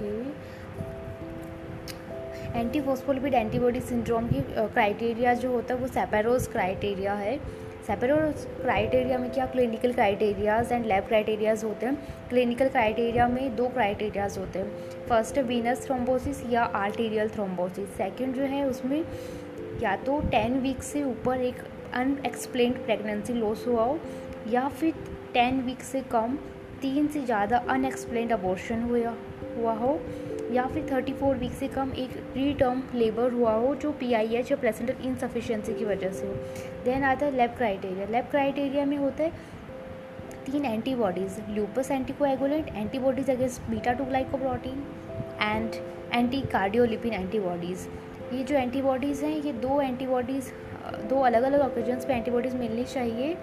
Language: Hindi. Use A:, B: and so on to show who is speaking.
A: Okay anti phospholipid antibody syndrome की क्राइटेरिया जो होता है वो सेपेरोस क्राइटेरिया है। सेपेरोस क्राइटेरिया में क्या clinical criterias and lab criterias होते हैं? क्लिनिकल क्राइटेरिया में दो क्राइटेरियाज होते हैं। फ़र्स्ट, वीनस थ्रोम्बोसिस या आर्टेरियल थ्रोम्बोसिस। सेकंड जो है उसमें या तो टेन वीक से ऊपर एक अनएक्सप्लेन्ड प्रेगनेंसी लॉस हुआ हो या फिर टेन वीक से कम तीन से ज़्यादा अनएक्सप्लेन्ड अबॉर्शन हुआ हुआ हो, या फिर थर्टी फोर वीक से कम एक प्री टर्म लेबर हुआ हो, जो पी आई एच या प्रेसेंटल इनसफिशेंसी की वजह से हो। देन आता है लेब क्राइटेरिया लेब क्राइटेरिया में होता है तीन antibodies lupus anticoagulant antibodies against beta two glycoprotein and anti cardiolipin antibodies ये जो एंटीबॉडीज़ हैं, ये दो एंटीबॉडीज़ दो अलग अलग ओकेजन्स पे एंटीबॉडीज़ मिलनी चाहिए।